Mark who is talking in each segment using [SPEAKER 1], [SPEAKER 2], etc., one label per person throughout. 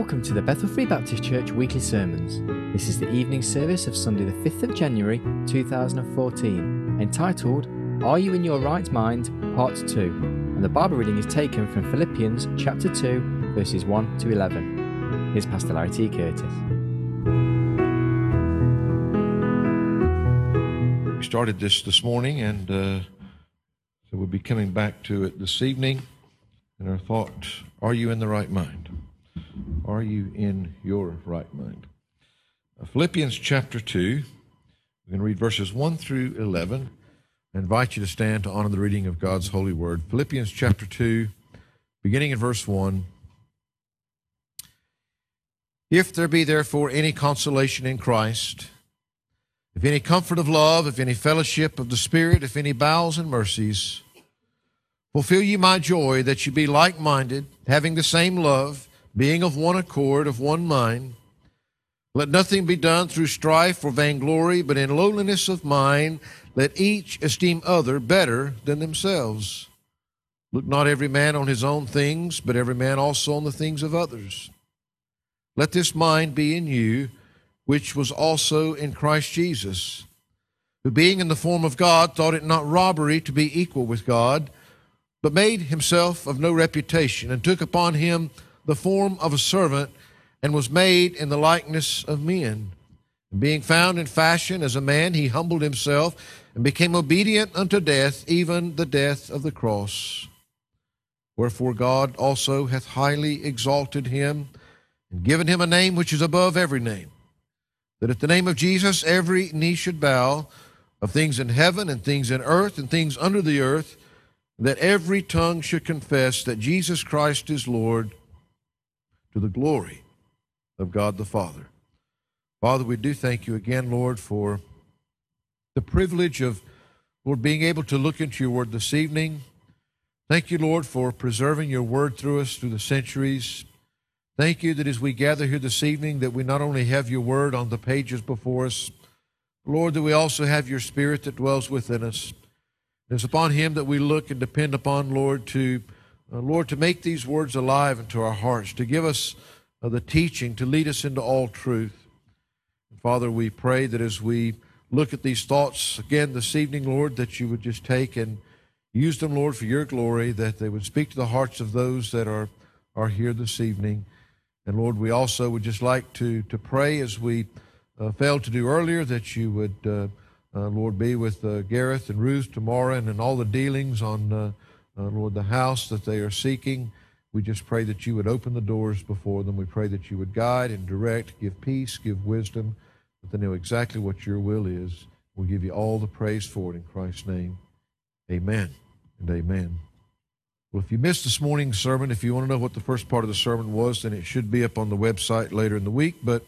[SPEAKER 1] Welcome to the Bethel Free Baptist Church weekly sermons. This is the evening service of Sunday, the 5th of January 2014, entitled Are You in Your Right Mind? Part 2. And the Bible reading is taken from Philippians chapter 2, verses 1 to 11. Here's Pastor Larry T. Curtis.
[SPEAKER 2] We started this this morning, and uh, so we'll be coming back to it this evening. And our thought Are you in the right mind? Are you in your right mind? Uh, Philippians chapter 2, we're going to read verses 1 through 11. I invite you to stand to honor the reading of God's holy word. Philippians chapter 2, beginning in verse 1. If there be therefore any consolation in Christ, if any comfort of love, if any fellowship of the Spirit, if any bowels and mercies, fulfill ye my joy that ye be like minded, having the same love being of one accord, of one mind. Let nothing be done through strife or vainglory, but in lowliness of mind, let each esteem other better than themselves. Look not every man on his own things, but every man also on the things of others. Let this mind be in you, which was also in Christ Jesus, who being in the form of God thought it not robbery to be equal with God, but made himself of no reputation, and took upon him the form of a servant and was made in the likeness of men. Being found in fashion as a man, he humbled himself and became obedient unto death, even the death of the cross. Wherefore God also hath highly exalted him and given him a name which is above every name, that at the name of Jesus every knee should bow, of things in heaven and things in earth and things under the earth, that every tongue should confess that Jesus Christ is Lord to the glory of God the Father. Father, we do thank you again, Lord, for the privilege of, Lord, being able to look into your word this evening. Thank you, Lord, for preserving your word through us through the centuries. Thank you that as we gather here this evening, that we not only have your word on the pages before us, Lord, that we also have your spirit that dwells within us. It's upon him that we look and depend upon, Lord, to Lord, to make these words alive into our hearts, to give us uh, the teaching, to lead us into all truth. And Father, we pray that as we look at these thoughts again this evening, Lord, that you would just take and use them, Lord, for your glory, that they would speak to the hearts of those that are, are here this evening. And Lord, we also would just like to, to pray as we uh, failed to do earlier that you would, uh, uh, Lord, be with uh, Gareth and Ruth tomorrow and in all the dealings on uh, Lord, the house that they are seeking. We just pray that you would open the doors before them. We pray that you would guide and direct, give peace, give wisdom, that they know exactly what your will is. We'll give you all the praise for it in Christ's name. Amen and amen. Well, if you missed this morning's sermon, if you want to know what the first part of the sermon was, then it should be up on the website later in the week. But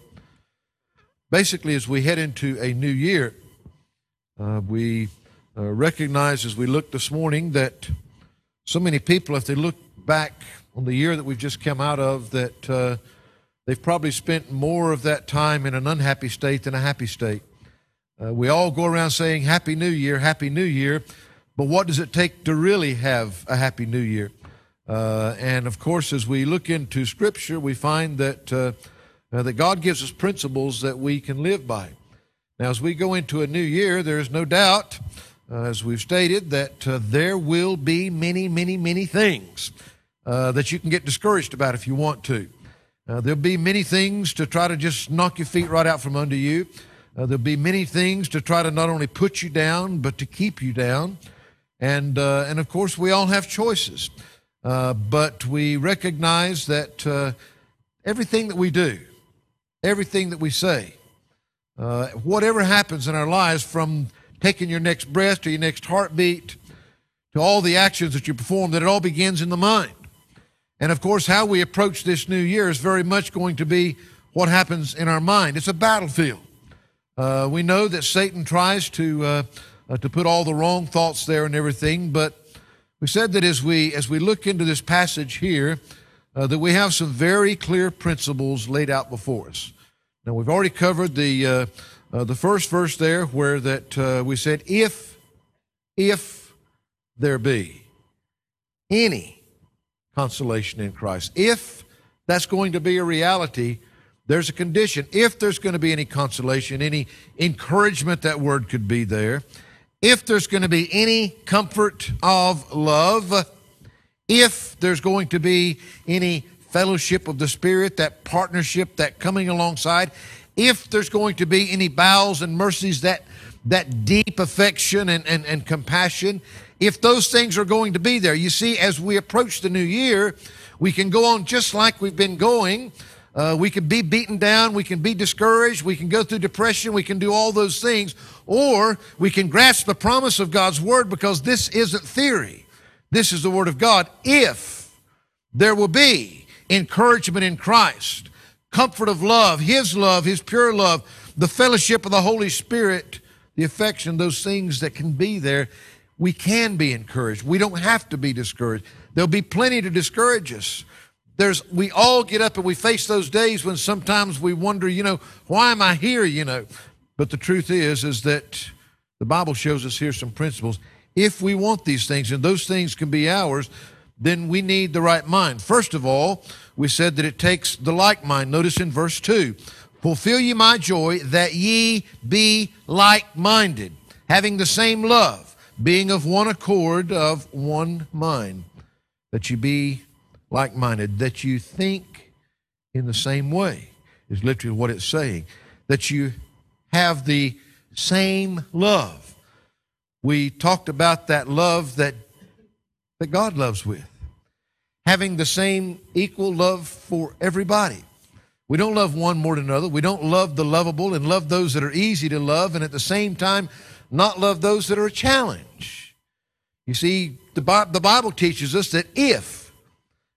[SPEAKER 2] basically, as we head into a new year, uh, we uh, recognize as we look this morning that so many people, if they look back on the year that we've just come out of, that uh, they've probably spent more of that time in an unhappy state than a happy state. Uh, we all go around saying Happy New Year, Happy New Year, but what does it take to really have a Happy New Year? Uh, and of course, as we look into Scripture, we find that uh, uh, that God gives us principles that we can live by. Now, as we go into a new year, there is no doubt uh, as we've stated, that uh, there will be many, many, many things uh, that you can get discouraged about if you want to. Uh, there'll be many things to try to just knock your feet right out from under you. Uh, there'll be many things to try to not only put you down, but to keep you down. And, uh, and of course, we all have choices. but we recognize that everything that we do, everything that we say, whatever happens in our lives from taking your next breath to your next heartbeat to all the actions that you perform, that it all begins in the mind. And of course, how we approach this new year is very much going to be what happens in our mind. It's a battlefield. Uh, we know that Satan tries to uh, uh, to put all the wrong thoughts there and everything, but we said that as we as we look into this passage here, uh, that we have some very clear principles laid out before us. Now we've already covered the uh, the first verse there where that uh, we said if if there be any consolation in Christ if that's going to be a reality, there's a condition. If there's going to be any consolation, any encouragement, that word could be there. If there's going to be any comfort of love, if there's going to be any fellowship of the Spirit, that partnership, that coming alongside, if there's going to be any bowels and mercies, that, that deep affection and, and, and compassion, if those things are going to be there. You see, as we approach the new year, we can go on just like we've been going. Uh, we can be beaten down. We can be discouraged. We can go through depression. We can do all those things. Or we can grasp the promise of God's Word because this isn't theory. This is the Word of God. If there will be encouragement in Christ, comfort of love, His love, His pure love, the fellowship of the Holy Spirit, the affection, those things that can be there, we can be encouraged. We don't have to be discouraged. There'll be plenty to discourage us. There's, we all get up and we face those days when sometimes we wonder, you know, why am I here, you know? But the truth is, is that the Bible shows us here some principles if we want these things, and those things can be ours, then we need the right mind. First of all, we said that it takes the like mind. Notice in verse 2 Fulfill ye my joy, that ye be like minded, having the same love, being of one accord, of one mind. That you be like minded, that you think in the same way, is literally what it's saying. That you have the same love we talked about that love that, that God loves with. Having the same equal love for everybody. We don't love one more than another. We don't love the lovable and love those that are easy to love, and at the same time, not love those that are a challenge. You see, the Bible teaches us that if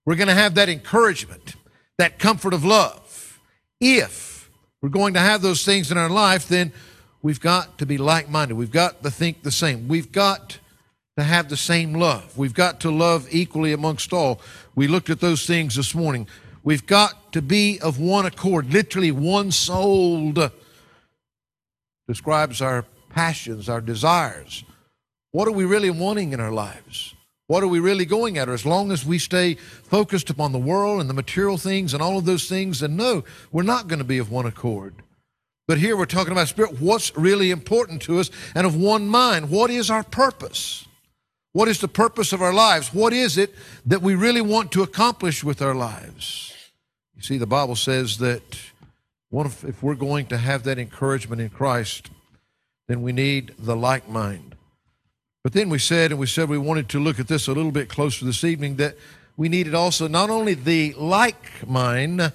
[SPEAKER 2] we're going to have that encouragement, that comfort of love, if we're going to have those things in our life, then We've got to be like minded. We've got to think the same. We've got to have the same love. We've got to love equally amongst all. We looked at those things this morning. We've got to be of one accord, literally one souled. Describes our passions, our desires. What are we really wanting in our lives? What are we really going at? As long as we stay focused upon the world and the material things and all of those things, then no, we're not going to be of one accord. But here we're talking about spirit. What's really important to us and of one mind? What is our purpose? What is the purpose of our lives? What is it that we really want to accomplish with our lives? You see, the Bible says that if we're going to have that encouragement in Christ, then we need the like mind. But then we said, and we said we wanted to look at this a little bit closer this evening, that we needed also not only the like mind,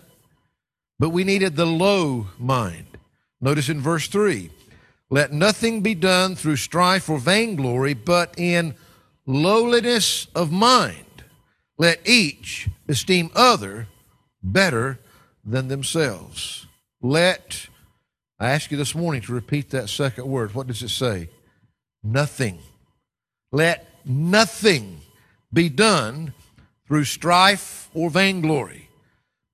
[SPEAKER 2] but we needed the low mind. Notice in verse 3 let nothing be done through strife or vainglory, but in lowliness of mind. Let each esteem other better than themselves. Let, I ask you this morning to repeat that second word. What does it say? Nothing. Let nothing be done through strife or vainglory.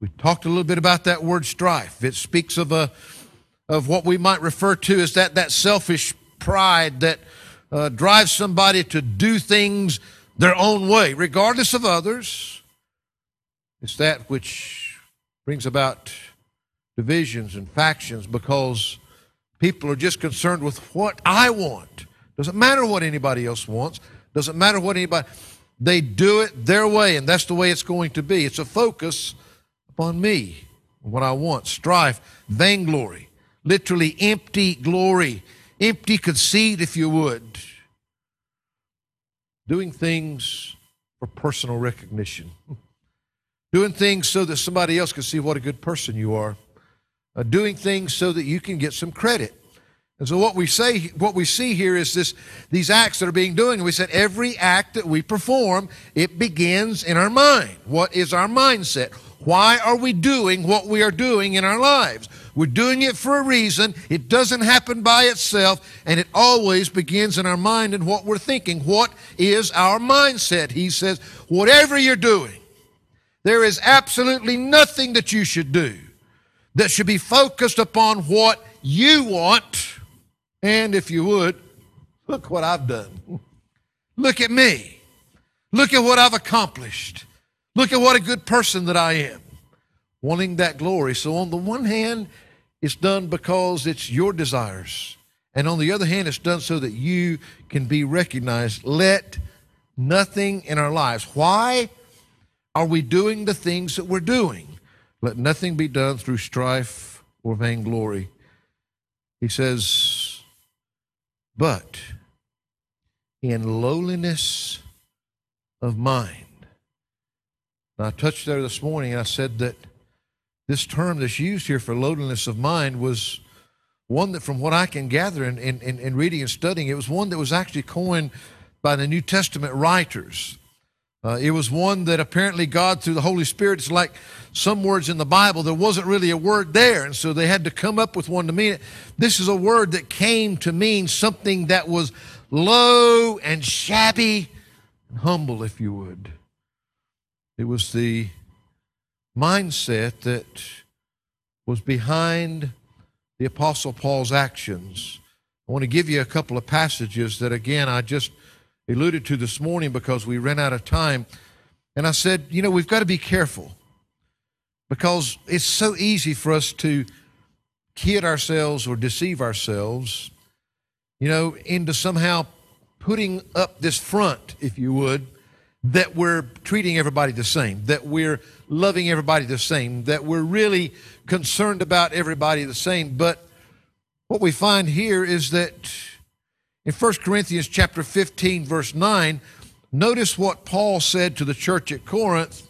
[SPEAKER 2] We talked a little bit about that word strife. It speaks of a of what we might refer to as that, that selfish pride that uh, drives somebody to do things their own way, regardless of others. It's that which brings about divisions and factions because people are just concerned with what I want. Doesn't matter what anybody else wants. Doesn't matter what anybody. They do it their way, and that's the way it's going to be. It's a focus upon me, what I want. Strife, vainglory literally empty glory, empty conceit, if you would. Doing things for personal recognition, doing things so that somebody else can see what a good person you are, uh, doing things so that you can get some credit. And so what we say, what we see here is this, these acts that are being doing. We said every act that we perform, it begins in our mind. What is our mindset? Why are we doing what we are doing in our lives? We're doing it for a reason. It doesn't happen by itself, and it always begins in our mind and what we're thinking. What is our mindset? He says, whatever you're doing, there is absolutely nothing that you should do that should be focused upon what you want. And if you would, look what I've done. Look at me. Look at what I've accomplished. Look at what a good person that I am. wanting that glory. So, on the one hand, it's done because it's your desires. And on the other hand, it's done so that you can be recognized. Let nothing in our lives. Why are we doing the things that we're doing? Let nothing be done through strife or vainglory. He says, but in lowliness of mind. I touched there this morning and I said that this term that's used here for lowliness of mind was one that, from what I can gather in, in, in reading and studying, it was one that was actually coined by the New Testament writers. Uh, it was one that apparently God, through the Holy Spirit, it's like some words in the Bible, there wasn't really a word there, and so they had to come up with one to mean it. This is a word that came to mean something that was low and shabby and humble, if you would. It was the mindset that was behind the Apostle Paul's actions. I want to give you a couple of passages that, again, I just alluded to this morning because we ran out of time. And I said, you know, we've got to be careful because it's so easy for us to kid ourselves or deceive ourselves, you know, into somehow putting up this front, if you would, that we're treating everybody the same, that we're loving everybody the same, that we're really concerned about everybody the same. But what we find here is that in 1 Corinthians chapter 15 verse 9, notice what Paul said to the church at Corinth.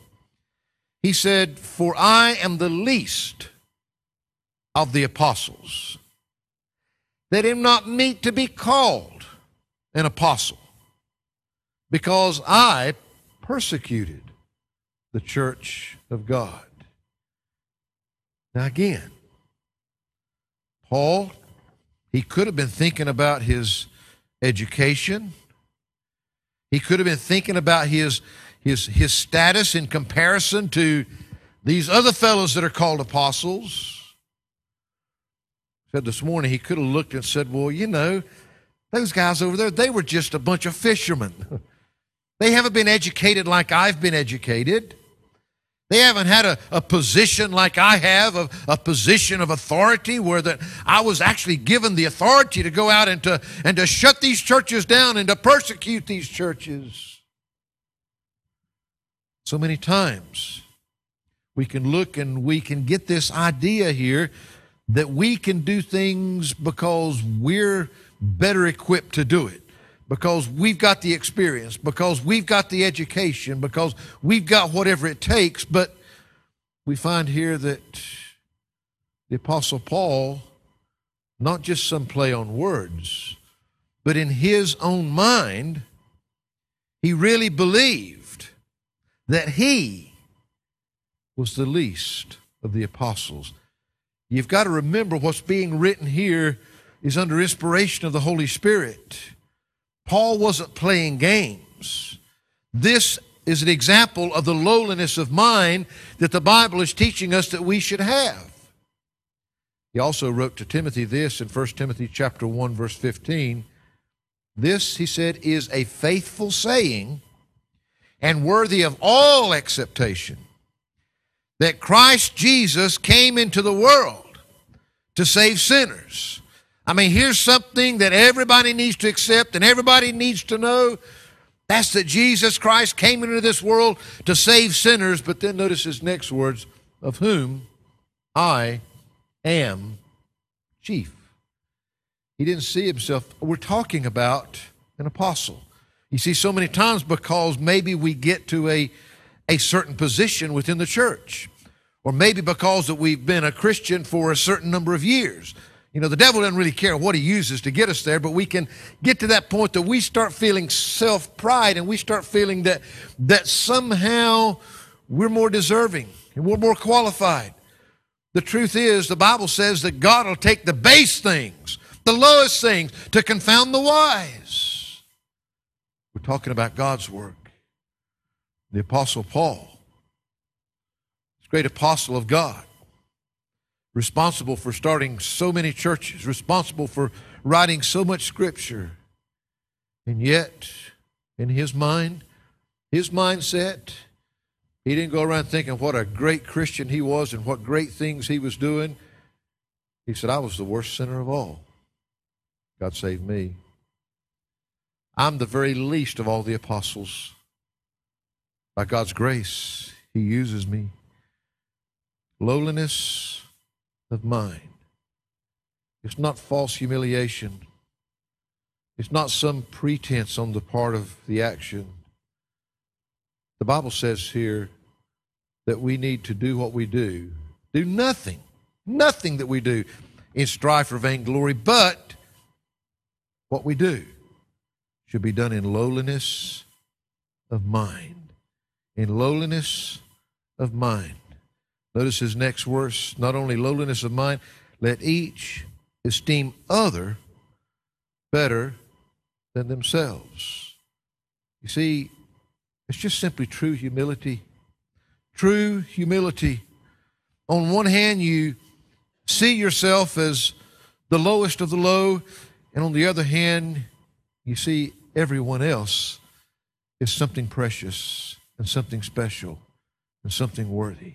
[SPEAKER 2] He said, "For I am the least of the apostles, that am not meet to be called an apostle, because I persecuted the church of God. Now, again, Paul, he could have been thinking about his education. He could have been thinking about his, his, his status in comparison to these other fellows that are called apostles. Said this morning, he could have looked and said, Well, you know, those guys over there, they were just a bunch of fishermen. They haven't been educated like I've been educated. They haven't had a, a position like I have, a, a position of authority where that I was actually given the authority to go out and to, and to shut these churches down and to persecute these churches. So many times we can look and we can get this idea here that we can do things because we're better equipped to do it because we've got the experience, because we've got the education, because we've got whatever it takes. But we find here that the Apostle Paul, not just some play on words, but in his own mind, he really believed that he was the least of the apostles. You've got to remember what's being written here is under inspiration of the Holy Spirit. Paul wasn't playing games. This is an example of the lowliness of mind that the Bible is teaching us that we should have. He also wrote to Timothy this in 1 Timothy chapter 1 verse 15. This, he said, is a faithful saying and worthy of all acceptation that Christ Jesus came into the world to save sinners I mean, here's something that everybody needs to accept and everybody needs to know. That's that Jesus Christ came into this world to save sinners. But then notice his next words of whom I am chief. He didn't see himself. We're talking about an apostle. You see, so many times because maybe we get to a, a certain position within the church, or maybe because that we've been a Christian for a certain number of years you know, the devil doesn't really care what he uses to get us there, but we can get to that point that we start feeling self pride and we start feeling that, that somehow we're more deserving and we're more qualified. The truth is, the Bible says that God will take the base things, the lowest things, to confound the wise. We're talking about God's work. The Apostle Paul, this great apostle of God, responsible for starting so many churches, responsible for writing so much scripture. And yet, in his mind, his mindset, He didn't go around thinking what a great Christian he was and what great things he was doing. He said, I was the worst sinner of all. God saved me. I'm the very least of all the apostles. By God's grace, He uses me. Lowliness of mind. It's not false humiliation. It's not some pretense on the part of the action. The Bible says here that we need to do what we do. Do nothing, nothing that we do in strife for vainglory, but what we do should be done in lowliness of mind. In lowliness of mind. Notice his next verse not only lowliness of mind, let each esteem other better than themselves. You see, it's just simply true humility. True humility. On one hand, you see yourself as the lowest of the low, and on the other hand, you see everyone else is something precious and something special and something worthy.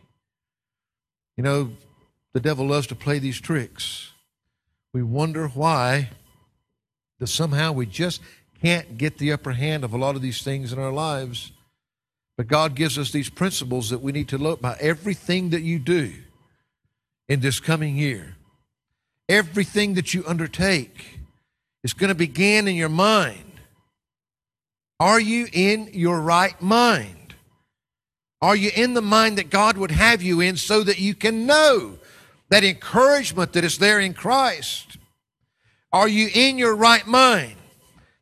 [SPEAKER 2] You know, the devil loves to play these tricks. We wonder why that somehow we just can't get the upper hand of a lot of these things in our lives. But God gives us these principles that we need to look by everything that you do in this coming year. Everything that you undertake is going to begin in your mind. Are you in your right mind? Are you in the mind that God would have you in so that you can know that encouragement that is there in Christ? Are you in your right mind?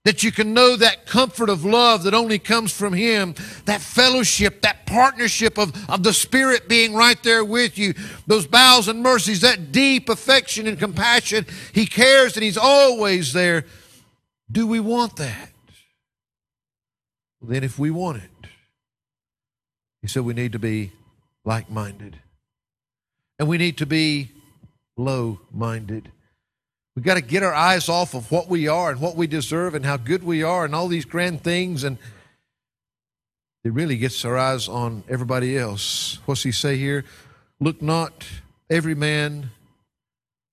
[SPEAKER 2] That you can know that comfort of love that only comes from Him, that fellowship, that partnership of, of the Spirit being right there with you, those bowels and mercies, that deep affection and compassion. He cares and He's always there. Do we want that? Then, if we want it, He said we need to be like minded. And we need to be low minded. We've got to get our eyes off of what we are and what we deserve and how good we are and all these grand things. And it really gets our eyes on everybody else. What's he say here? Look not every man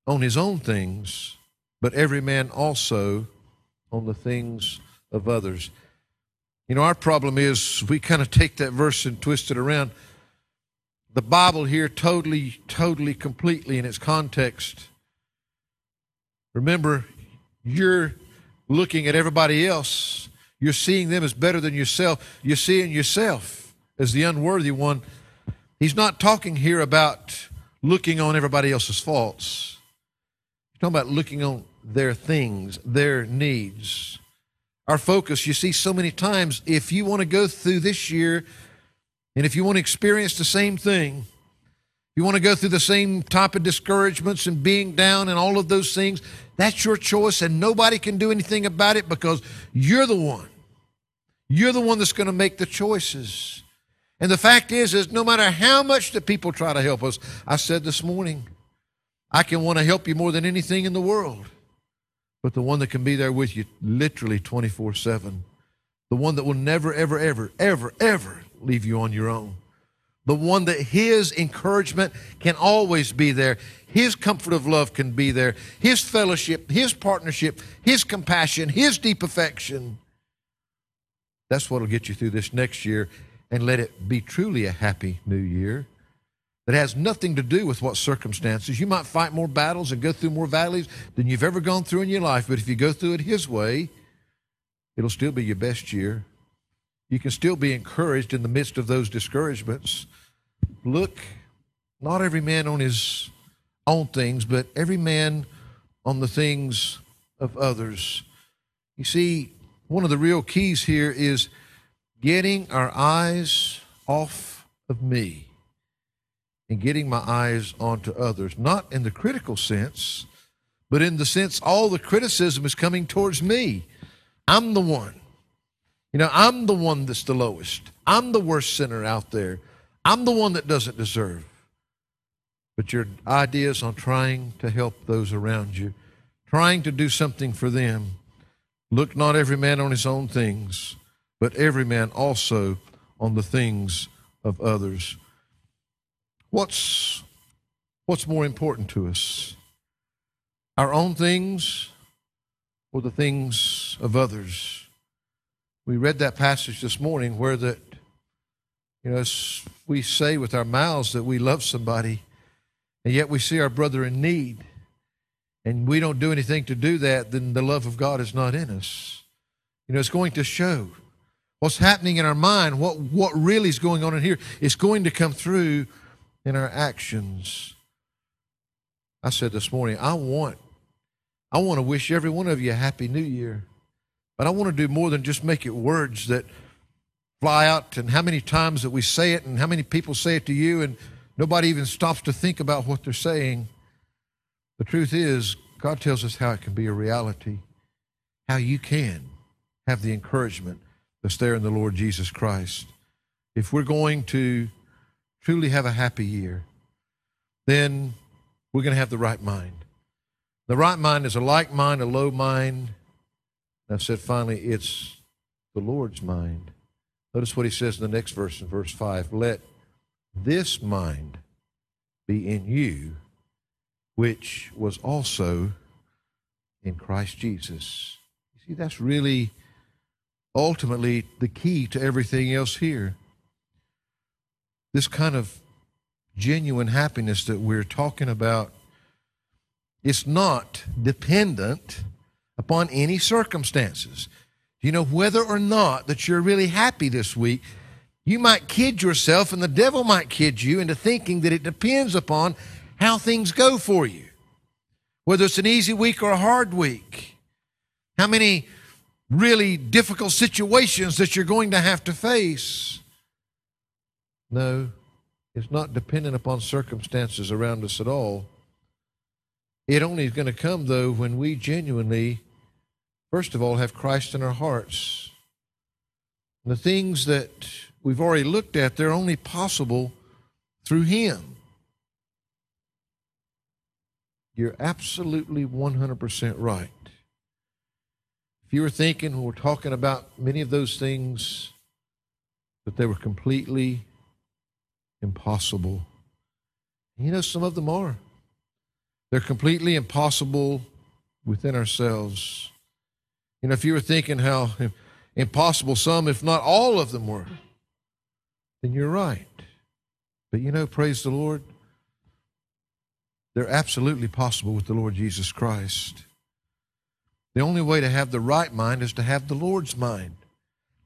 [SPEAKER 2] on his own things, but every man also on the things of others. You know, our problem is we kind of take that verse and twist it around. The Bible here, totally, totally, completely in its context, Remember, you're looking at everybody else. You're seeing them as better than yourself. You're seeing yourself as the unworthy one. He's not talking here about looking on everybody else's faults. He's talking about looking on their things, their needs. Our focus, you see, so many times, if you want to go through this year and if you want to experience the same thing, you want to go through the same type of discouragements and being down and all of those things, that's your choice, and nobody can do anything about it because you're the one. You're the one that's going to make the choices. And the fact is, is no matter how much that people try to help us, I said this morning, I can want to help you more than anything in the world. But the one that can be there with you literally 24 7, the one that will never, ever, ever, ever, ever leave you on your own the one that His encouragement can always be there. His comfort of love can be there. His fellowship, His partnership, His compassion, His deep affection. That's what will get you through this next year and let it be truly a happy new year that has nothing to do with what circumstances. You might fight more battles and go through more valleys than you've ever gone through in your life, but if you go through it His way, it'll still be your best year. You can still be encouraged in the midst of those discouragements. Look, not every man on his own things, but every man on the things of others. You see, one of the real keys here is getting our eyes off of me and getting my eyes onto others, not in the critical sense, but in the sense all the criticism is coming towards me. I'm the one. You know, I'm the one that's the lowest. I'm the worst sinner out there. I'm the one that doesn't deserve. But your ideas on trying to help those around you, trying to do something for them, look not every man on his own things, but every man also on the things of others. What's, what's more important to us? Our own things or the things of others? We read that passage this morning where that, you know, we say with our mouths that we love somebody, and yet we see our brother in need, and we don't do anything to do that, then the love of God is not in us. You know, it's going to show what's happening in our mind, what, what really is going on in here, is going to come through in our actions. I said this morning, I want, I want to wish every one of you a happy new year. But I want to do more than just make it words that fly out and how many times that we say it and how many people say it to you and nobody even stops to think about what they're saying. The truth is, God tells us how it can be a reality, how you can have the encouragement that's there in the Lord Jesus Christ. If we're going to truly have a happy year, then we're going to have the right mind. The right mind is a like mind, a low mind, I've said, finally, it's the Lord's mind. Notice what he says in the next verse, in verse 5 Let this mind be in you, which was also in Christ Jesus. You see, that's really ultimately the key to everything else here. This kind of genuine happiness that we're talking about, it's not dependent upon any circumstances. You know, whether or not that you're really happy this week, you might kid yourself and the devil might kid you into thinking that it depends upon how things go for you. Whether it's an easy week or a hard week. How many really difficult situations that you're going to have to face. No, it's not dependent upon circumstances around us at all. It only is going to come, though, when we genuinely first of all, have Christ in our hearts. The things that we've already looked at, they're only possible through Him. You're absolutely 100% right. If you were thinking, we're talking about many of those things, that they were completely impossible. You know, some of them are. They're completely impossible within ourselves. You know, if you were thinking how impossible some, if not all of them were, then you're right. But you know, praise the Lord, they're absolutely possible with the Lord Jesus Christ. The only way to have the right mind is to have the Lord's mind.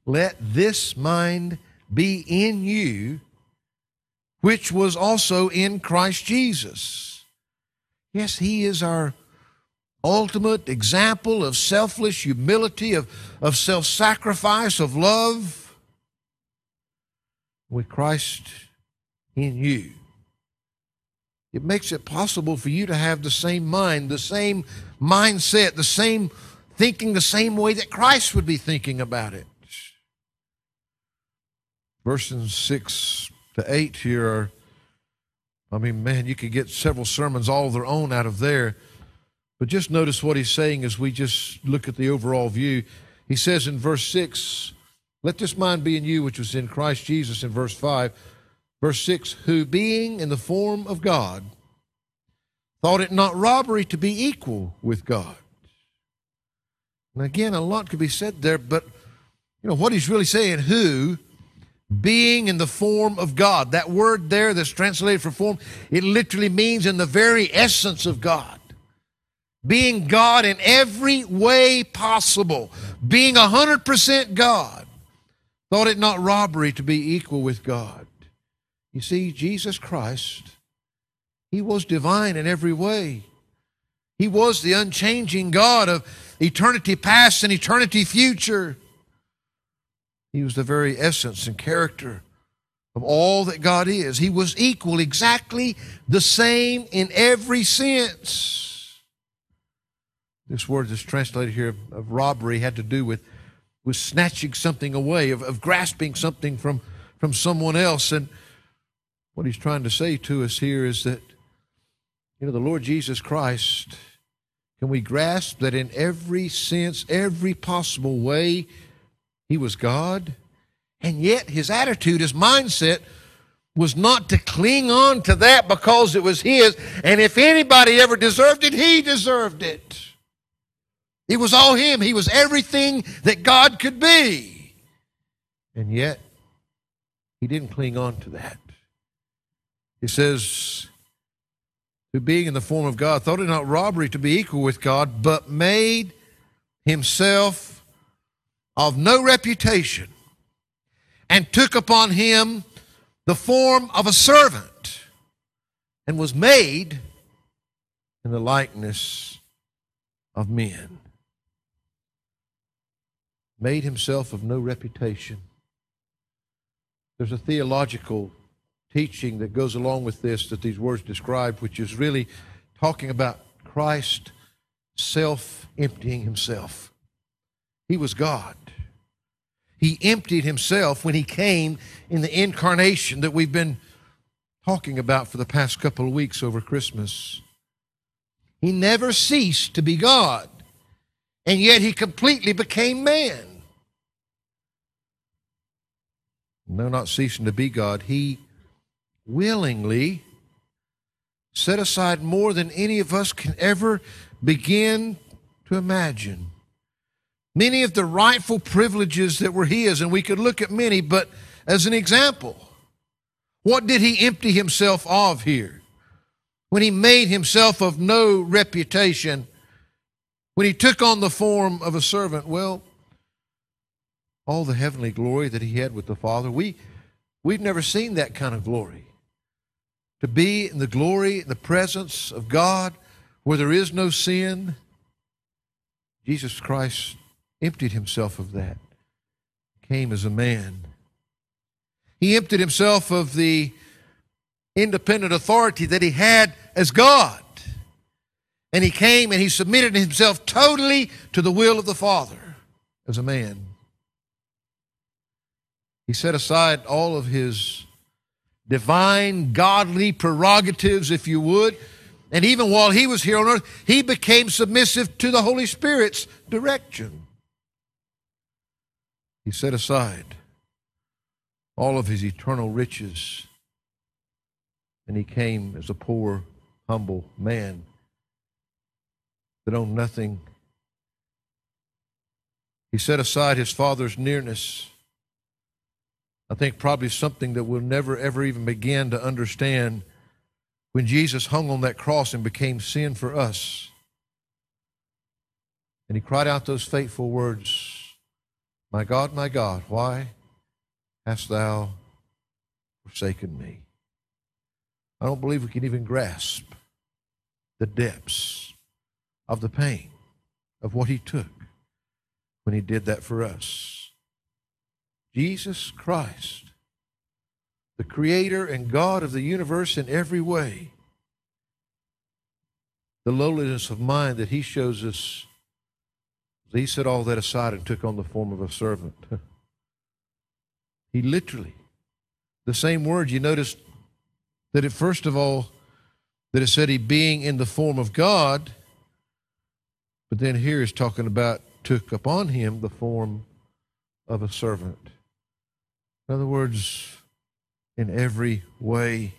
[SPEAKER 2] Let this mind be in you, which was also in Christ Jesus. Yes, He is our ultimate example of selfless humility, of, of self sacrifice, of love with Christ in you. It makes it possible for you to have the same mind, the same mindset, the same thinking the same way that Christ would be thinking about it. Verses 6 to 8 here are, I mean, man, you could get several sermons all of their own out of there. But just notice what he's saying as we just look at the overall view. He says in verse 6, Let this mind be in you, which was in Christ Jesus, in verse 5. Verse 6, Who being in the form of God, thought it not robbery to be equal with God. And again, a lot could be said there, but you know what he's really saying, who being in the form of God. That word there that's translated for form, it literally means in the very essence of God being God in every way possible, being 100% God, thought it not robbery to be equal with God. You see, Jesus Christ, He was divine in every way. He was the unchanging God of eternity past and eternity future. He was the very essence and character of all that God is. He was equal, exactly the same in every sense. This word that's translated here of, robbery had to do with, with snatching something away, of, of grasping something from, from someone else. And what he's trying to say to us here is that, you know, the Lord Jesus Christ, can we grasp that in every sense, every possible way, he was God? And yet his attitude, his mindset was not to cling on to that because it was his. And if anybody ever deserved it, he deserved it. It was all him. He was everything that God could be. And yet, he didn't cling on to that. He says, who being in the form of God, thought it not robbery to be equal with God, but made himself of no reputation, and took upon him the form of a servant, and was made in the likeness of men. Made himself of no reputation. There's a theological teaching that goes along with this that these words describe, which is really talking about Christ self emptying himself. He was God. He emptied himself when he came in the incarnation that we've been talking about for the past couple of weeks over Christmas. He never ceased to be God, and yet he completely became man. No, not ceasing to be God, he willingly set aside more than any of us can ever begin to imagine. Many of the rightful privileges that were his, and we could look at many, but as an example, what did he empty himself of here? When he made himself of no reputation, when he took on the form of a servant, well, all the heavenly glory that he had with the Father, we, we've never seen that kind of glory to be in the glory and the presence of God where there is no sin. Jesus Christ emptied himself of that, came as a man. He emptied himself of the independent authority that he had as God. And he came and he submitted himself totally to the will of the Father as a man. He set aside all of his divine, godly prerogatives, if you would. And even while he was here on earth, he became submissive to the Holy Spirit's direction. He set aside all of his eternal riches and he came as a poor, humble man that owned nothing. He set aside his father's nearness I think probably something that we'll never ever even begin to understand when Jesus hung on that cross and became sin for us. And he cried out those fateful words, My God, my God, why hast thou forsaken me? I don't believe we can even grasp the depths of the pain of what he took when he did that for us. Jesus Christ, the creator and God of the universe in every way, the lowliness of mind that he shows us, he set all that aside and took on the form of a servant. he literally, the same word you notice that it first of all, that it said he being in the form of God, but then here is talking about took upon him the form of a servant. In other words, in every way,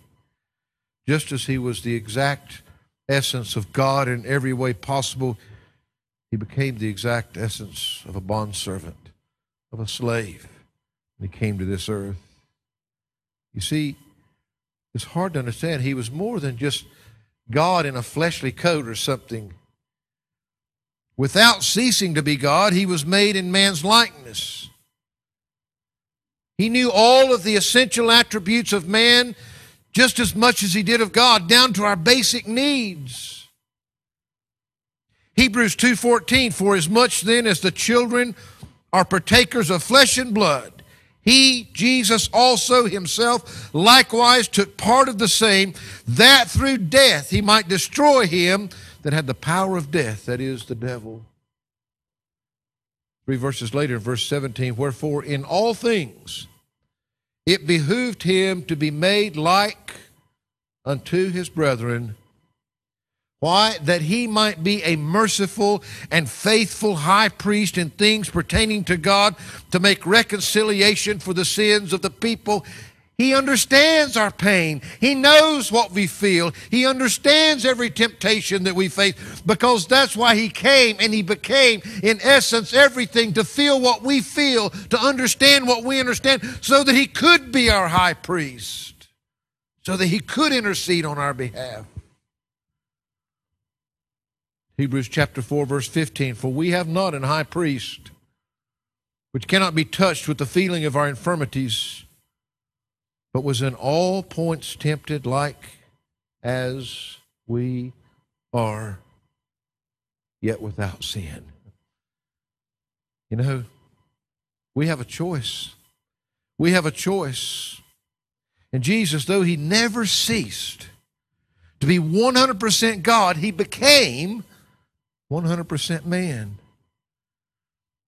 [SPEAKER 2] just as he was the exact essence of God in every way possible, he became the exact essence of a bondservant, of a slave, when he came to this earth. You see, it's hard to understand. He was more than just God in a fleshly coat or something. Without ceasing to be God, he was made in man's likeness. He knew all of the essential attributes of man just as much as he did of God, down to our basic needs. Hebrews 2:14 For as much then as the children are partakers of flesh and blood, he, Jesus, also himself likewise took part of the same, that through death he might destroy him that had the power of death, that is, the devil. Three verses later, verse 17, wherefore in all things it behooved him to be made like unto his brethren. Why? That he might be a merciful and faithful high priest in things pertaining to God to make reconciliation for the sins of the people. He understands our pain. He knows what we feel. He understands every temptation that we face because that's why He came and He became, in essence, everything to feel what we feel, to understand what we understand, so that He could be our high priest, so that He could intercede on our behalf. Hebrews chapter 4, verse 15 For we have not an high priest which cannot be touched with the feeling of our infirmities, but was in all points tempted like as we are, yet without sin. You know, we have a choice. We have a choice. And Jesus, though he never ceased to be 100% God, he became 100% man.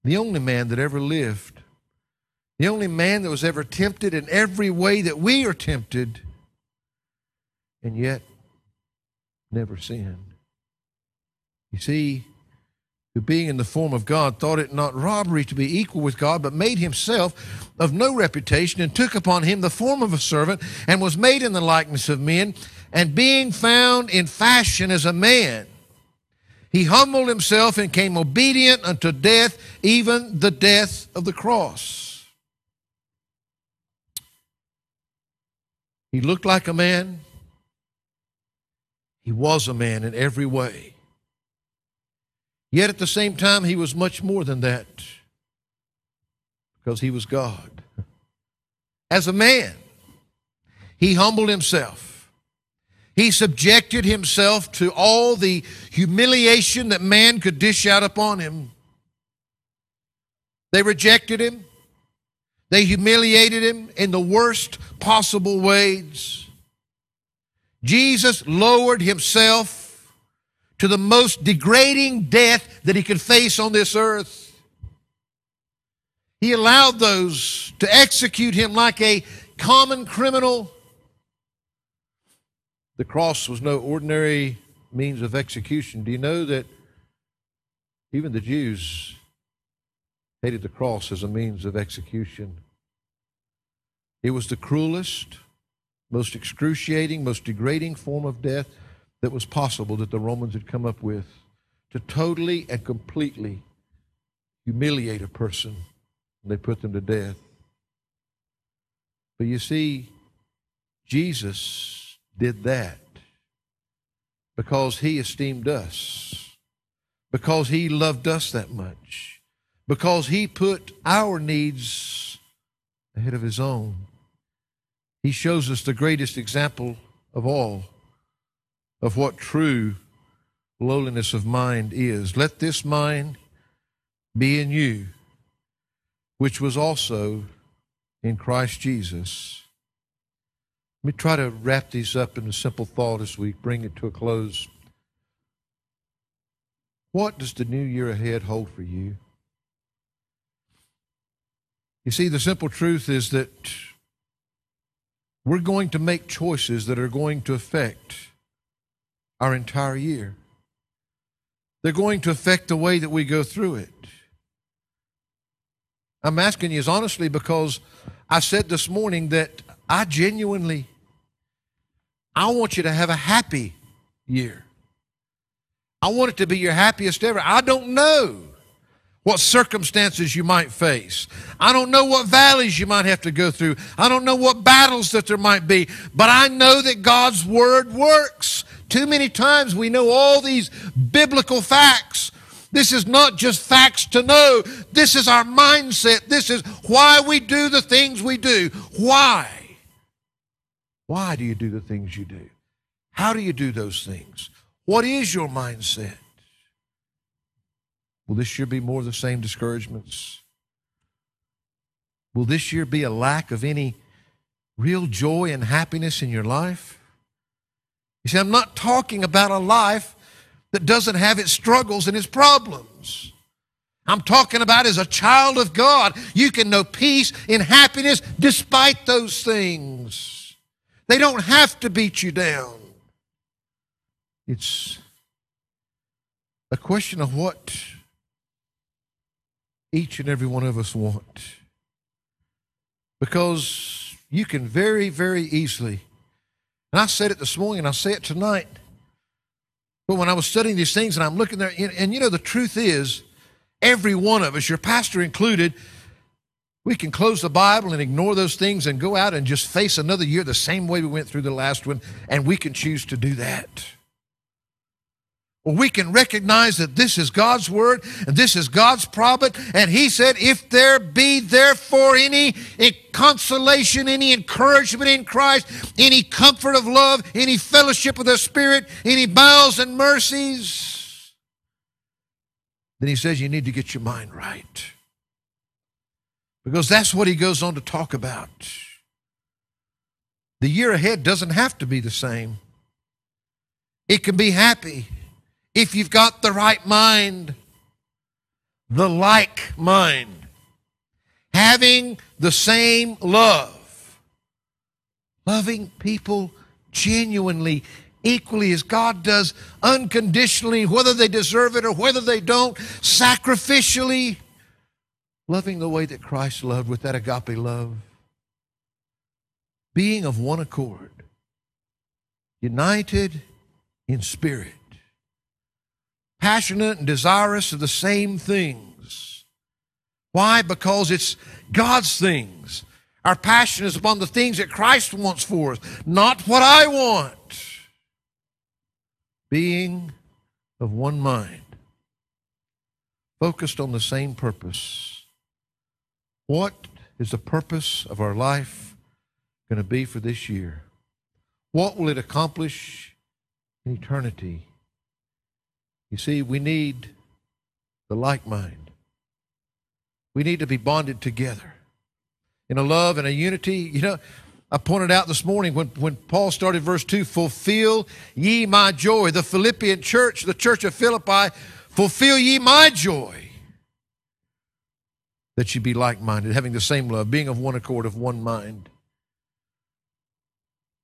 [SPEAKER 2] The only man that ever lived. The only man that was ever tempted in every way that we are tempted, and yet never sinned. You see, who being in the form of God thought it not robbery to be equal with God, but made himself of no reputation, and took upon him the form of a servant, and was made in the likeness of men, and being found in fashion as a man he humbled himself and came obedient unto death, even the death of the cross. He looked like a man. He was a man in every way. Yet at the same time, he was much more than that because he was God. As a man, he humbled himself. He subjected himself to all the humiliation that man could dish out upon him. They rejected him. They humiliated him in the worst possible ways. Jesus lowered himself to the most degrading death that he could face on this earth. He allowed those to execute him like a common criminal the cross was no ordinary means of execution. Do you know that even the Jews hated the cross as a means of execution? It was the cruelest, most excruciating, most degrading form of death that was possible that the Romans had come up with to totally and completely humiliate a person. And they put them to death. But you see, Jesus did that because he esteemed us, because he loved us that much, because he put our needs ahead of his own. He shows us the greatest example of all of what true lowliness of mind is. Let this mind be in you, which was also in Christ Jesus let me try to wrap these up in a simple thought as we bring it to a close. What does the new year ahead hold for you? You see, the simple truth is that we're going to make choices that are going to affect our entire year. They're going to affect the way that we go through it. I'm asking you as honestly because I said this morning that I genuinely I want you to have a happy year. I want it to be your happiest ever. I don't know what circumstances you might face. I don't know what valleys you might have to go through. I don't know what battles that there might be, but I know that God's word works. Too many times we know all these biblical facts. This is not just facts to know. This is our mindset. This is why we do the things we do. Why? Why do you do the things you do? How do you do those things? What is your mindset? Will this year be more of the same discouragements? Will this year be a lack of any real joy and happiness in your life? You see, I'm not talking about a life that doesn't have its struggles and its problems. I'm talking about as a child of God, you can know peace and happiness despite those things. They don't have to beat you down. It's a question of what each and every one of us want. Because you can very, very easily, and I said it this morning and I say it tonight, but when I was studying these things and I'm looking there, and, and you know, the truth is, every one of us, your pastor included, we can close the Bible and ignore those things and go out and just face another year the same way we went through the last one, and we can choose to do that. Or we can recognize that this is God's word and this is God's promise. And He said, If there be therefore any consolation, any encouragement in Christ, any comfort of love, any fellowship of the Spirit, any bowels and mercies, then He says you need to get your mind right. Because that's what he goes on to talk about. The year ahead doesn't have to be the same. It can be happy if you've got the right mind, the like mind, having the same love, loving people genuinely, equally as God does, unconditionally, whether they deserve it or whether they don't, sacrificially loving the way that Christ loved with that agape love, being of one accord, united in spirit, passionate and desirous of the same things. Why? Because it's God's things. Our passion is upon the things that Christ wants for us, not what I want. Being of one mind, focused on the same purpose what is the purpose of our life going to be for this year? What will it accomplish in eternity? You see, we need the like mind. We need to be bonded together in a love and a unity. You know, I pointed out this morning when, when Paul started verse 2 fulfill ye my joy. The Philippian church, the church of Philippi, fulfill ye my joy that you be like minded, having the same love, being of one accord, of one mind.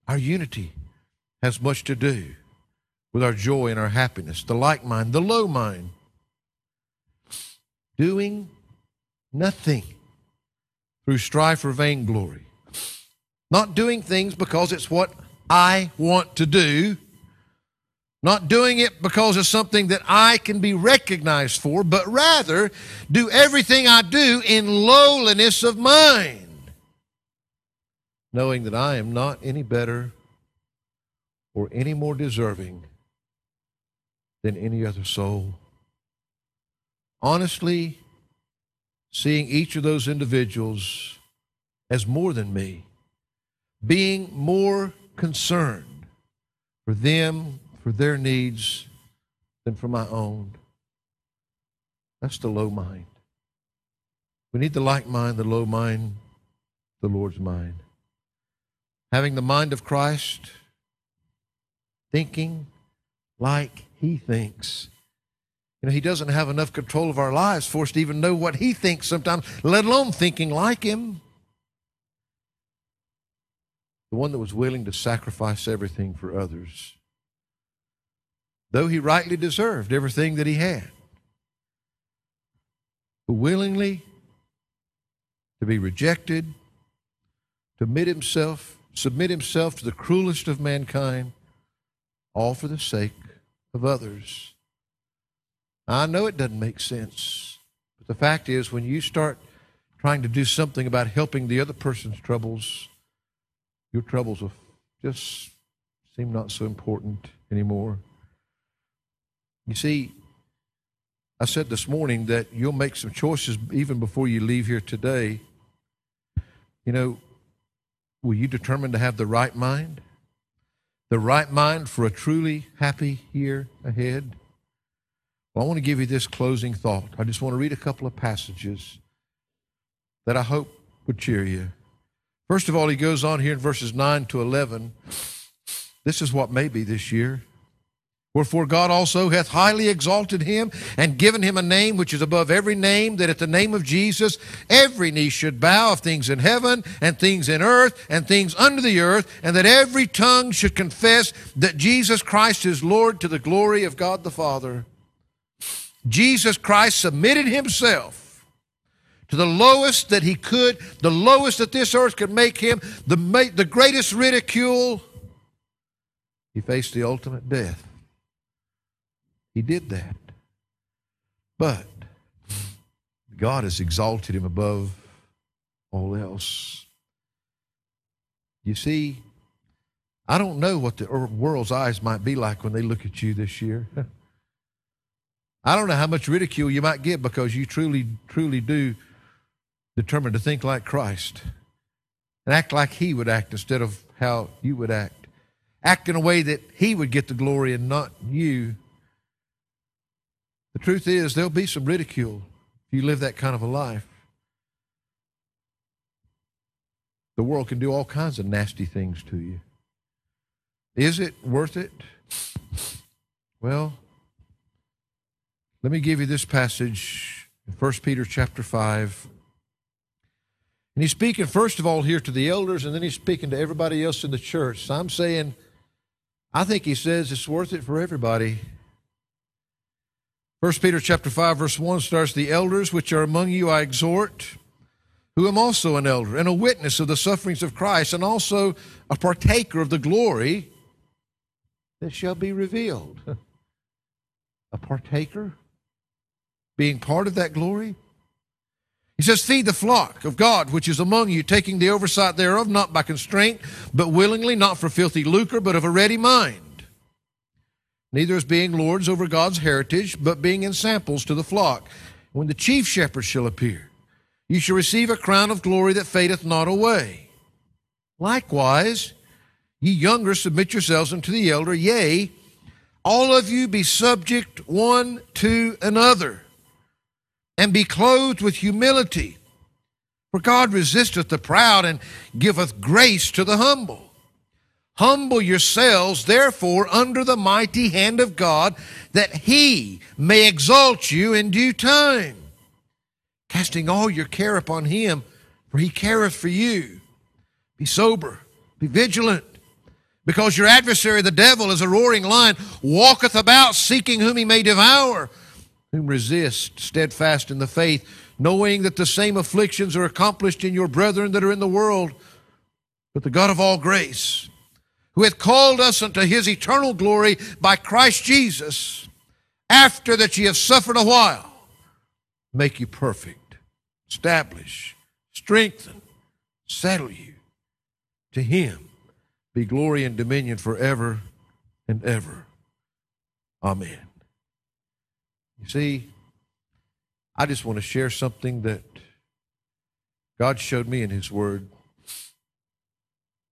[SPEAKER 2] Our unity has much to do with our joy and our happiness, the like mind, the low mind. Doing nothing through strife or vainglory. Not doing things because it's what I want to do not doing it because it's something that I can be recognized for, but rather do everything I do in lowliness of mind, knowing that I am not any better or any more deserving than any other soul. Honestly, seeing each of those individuals as more than me, being more concerned for them for their needs than for my own. That's the low mind. We need the like mind, the low mind, the Lord's mind. Having the mind of Christ, thinking like He thinks. You know, He doesn't have enough control of our lives for us to even know what He thinks sometimes, let alone thinking like Him. The one that was willing to sacrifice everything for others though he rightly deserved everything that he had. But willingly to be rejected, to submit himself, submit himself to the cruelest of mankind, all for the sake of others. I know it doesn't make sense, but the fact is, when you start trying to do something about helping the other person's troubles, your troubles will just seem not so important anymore. You see, I said this morning that you'll make some choices even before you leave here today. You know, will you determine to have the right mind? The right mind for a truly happy year ahead? Well, I want to give you this closing thought. I just want to read a couple of passages that I hope would cheer you. First of all, he goes on here in verses 9 to 11. This is what may be this year. Wherefore God also hath highly exalted him and given him a name which is above every name, that at the name of Jesus every knee should bow of things in heaven and things in earth and things under the earth, and that every tongue should confess that Jesus Christ is Lord to the glory of God the Father. Jesus Christ submitted himself to the lowest that he could, the lowest that this earth could make him, the, the greatest ridicule. He faced the ultimate death. He did that. But God has exalted him above all else. You see, I don't know what the world's eyes might be like when they look at you this year. I don't know how much ridicule you might get because you truly, truly do determined to think like Christ and act like He would act instead of how you would act. Act in a way that He would get the glory and not you. The truth is, there'll be some ridicule if you live that kind of a life. The world can do all kinds of nasty things to you. Is it worth it? Well, let me give you this passage in 1 Peter chapter 5 and he's speaking, first of all, here to the elders, and then he's speaking to everybody else in the church. So I'm saying, I think he says it's worth it for everybody. First Peter chapter 5, verse 1 starts, The elders which are among you I exhort, who am also an elder, and a witness of the sufferings of Christ, and also a partaker of the glory that shall be revealed. a partaker? Being part of that glory? He says, Feed the flock of God which is among you, taking the oversight thereof, not by constraint, but willingly, not for filthy lucre, but of a ready mind. Neither as being lords over God's heritage, but being ensamples to the flock. When the chief shepherd shall appear, you shall receive a crown of glory that fadeth not away. Likewise, ye younger, submit yourselves unto the elder, yea, all of you be subject one to another and be clothed with humility. For God resisteth the proud and giveth grace to the humble. Humble yourselves, therefore, under the mighty hand of God, that he may exalt you in due time. Casting all your care upon him, for he careth for you. Be sober, be vigilant, because your adversary, the devil, as a roaring lion, walketh about seeking whom he may devour whom resist, steadfast in the faith, knowing that the same afflictions are accomplished in your brethren that are in the world. But the God of all grace, who hath called us unto his eternal glory by Christ Jesus, after that ye have suffered a while, make you perfect, establish, strengthen, settle you. To him be glory and dominion forever and ever. Amen. You see, I just want to share something that God showed me in His Word.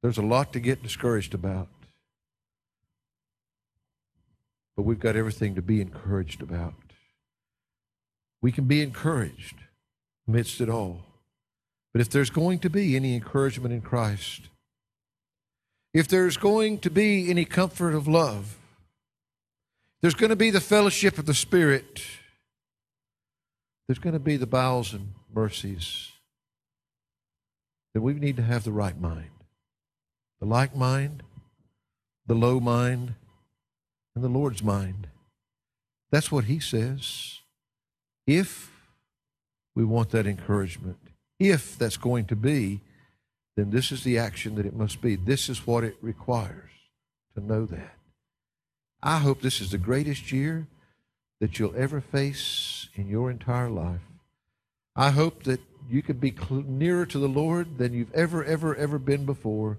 [SPEAKER 2] There's a lot to get discouraged about, but we've got everything to be encouraged about. We can be encouraged amidst it all. But if there's going to be any encouragement in Christ, if there's going to be any comfort of love, there's going to be the fellowship of the Spirit. There's going to be the bowels and mercies. Then we need to have the right mind. The like mind, the low mind, and the Lord's mind. That's what He says. If we want that encouragement, if that's going to be, then this is the action that it must be. This is what it requires to know that. I hope this is the greatest year that you'll ever face in your entire life. I hope that you can be cl- nearer to the Lord than you've ever, ever, ever been before.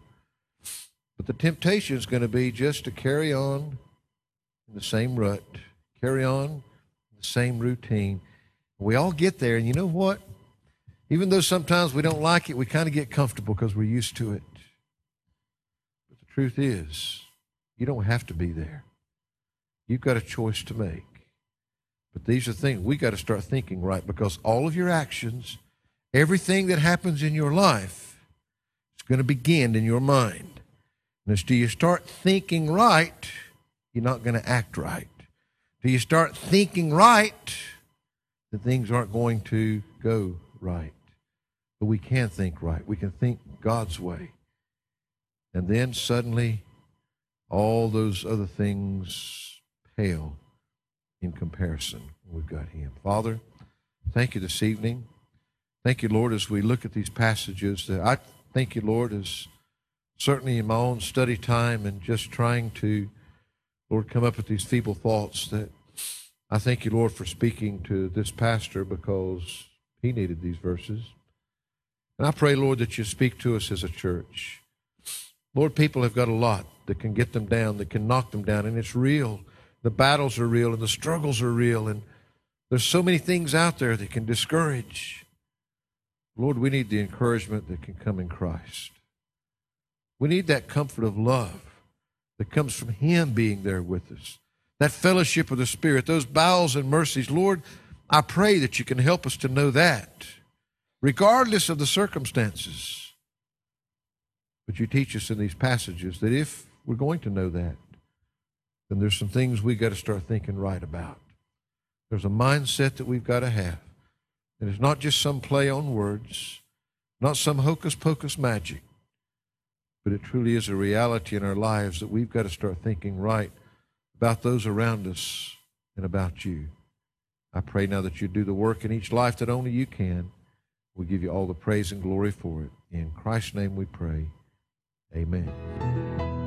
[SPEAKER 2] But the temptation is going to be just to carry on in the same rut, carry on in the same routine. We all get there, and you know what? Even though sometimes we don't like it, we kind of get comfortable because we're used to it. But the truth is, you don't have to be there. You've got a choice to make. But these are things we got to start thinking right because all of your actions, everything that happens in your life, is going to begin in your mind. As do you start thinking right, you're not going to act right. Do you start thinking right, the things aren't going to go right. But we can think right. We can think God's way. And then suddenly, all those other things pale in comparison. We've got him. Father, thank you this evening Thank you, Lord, as we look at these passages. That I thank you, Lord, as certainly in my own study time and just trying to, Lord, come up with these feeble thoughts that I thank you, Lord, for speaking to this pastor because he needed these verses. And I pray, Lord, that you speak to us as a church. Lord, people have got a lot that can get them down, that can knock them down, and it's real. The battles are real and the struggles are real, and there's so many things out there that can discourage. Lord, we need the encouragement that can come in Christ. We need that comfort of love that comes from Him being there with us. That fellowship of the Spirit, those bowels and mercies. Lord, I pray that you can help us to know that, regardless of the circumstances. But you teach us in these passages that if we're going to know that, then there's some things we got to start thinking right about. There's a mindset that we've got to have. And it's not just some play on words, not some hocus pocus magic, but it truly is a reality in our lives that we've got to start thinking right about those around us and about you. I pray now that you do the work in each life that only you can. We give you all the praise and glory for it. In Christ's name we pray. Amen.